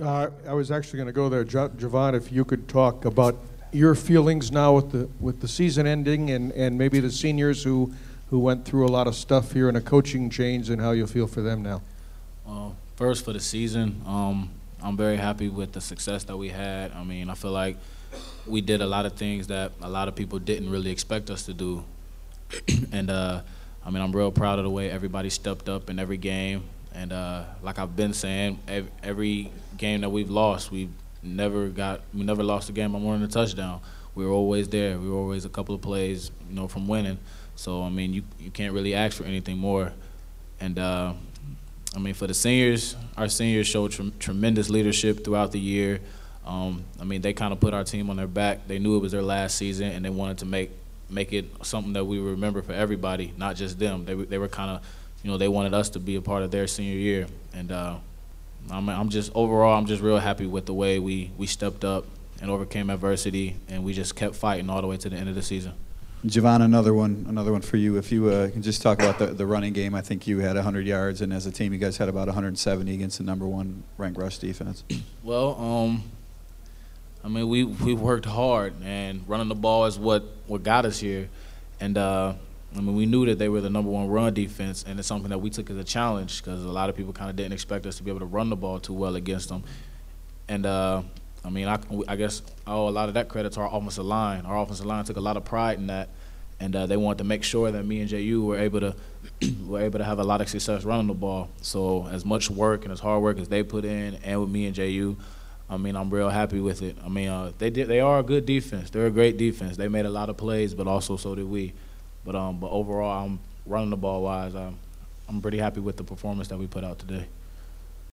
Uh, I was actually going to go there, Javon, if you could talk about your feelings now with the, with the season ending and, and maybe the seniors who, who went through a lot of stuff here and a coaching change and how you feel for them now. Well, first for the season, um, I'm very happy with the success that we had. I mean, I feel like we did a lot of things that a lot of people didn't really expect us to do, and uh, I mean, I'm real proud of the way everybody stepped up in every game. And uh, like I've been saying, ev- every game that we've lost, we never got, we never lost a game by more than a touchdown. We were always there. We were always a couple of plays, you know, from winning. So I mean, you you can't really ask for anything more. And uh, I mean, for the seniors, our seniors showed trem- tremendous leadership throughout the year. Um, I mean, they kind of put our team on their back. They knew it was their last season, and they wanted to make make it something that we remember for everybody, not just them. They they were kind of, you know, they wanted us to be a part of their senior year, and uh, I'm I'm just overall, I'm just real happy with the way we we stepped up and overcame adversity, and we just kept fighting all the way to the end of the season. Javon, another one, another one for you. If you uh, can just talk about the, the running game, I think you had 100 yards, and as a team, you guys had about 170 against the number one ranked rush defense. Well, um, I mean, we we worked hard, and running the ball is what what got us here. And uh, I mean, we knew that they were the number one run defense, and it's something that we took as a challenge because a lot of people kind of didn't expect us to be able to run the ball too well against them. And uh, I mean, I, I guess I owe a lot of that credit to our offensive line. Our offensive line took a lot of pride in that, and uh, they wanted to make sure that me and JU were able to were able to have a lot of success running the ball. So as much work and as hard work as they put in, and with me and JU, I mean, I'm real happy with it. I mean, uh, they did. They are a good defense. They're a great defense. They made a lot of plays, but also so did we. But um, but overall, I'm running the ball wise. I'm, I'm pretty happy with the performance that we put out today.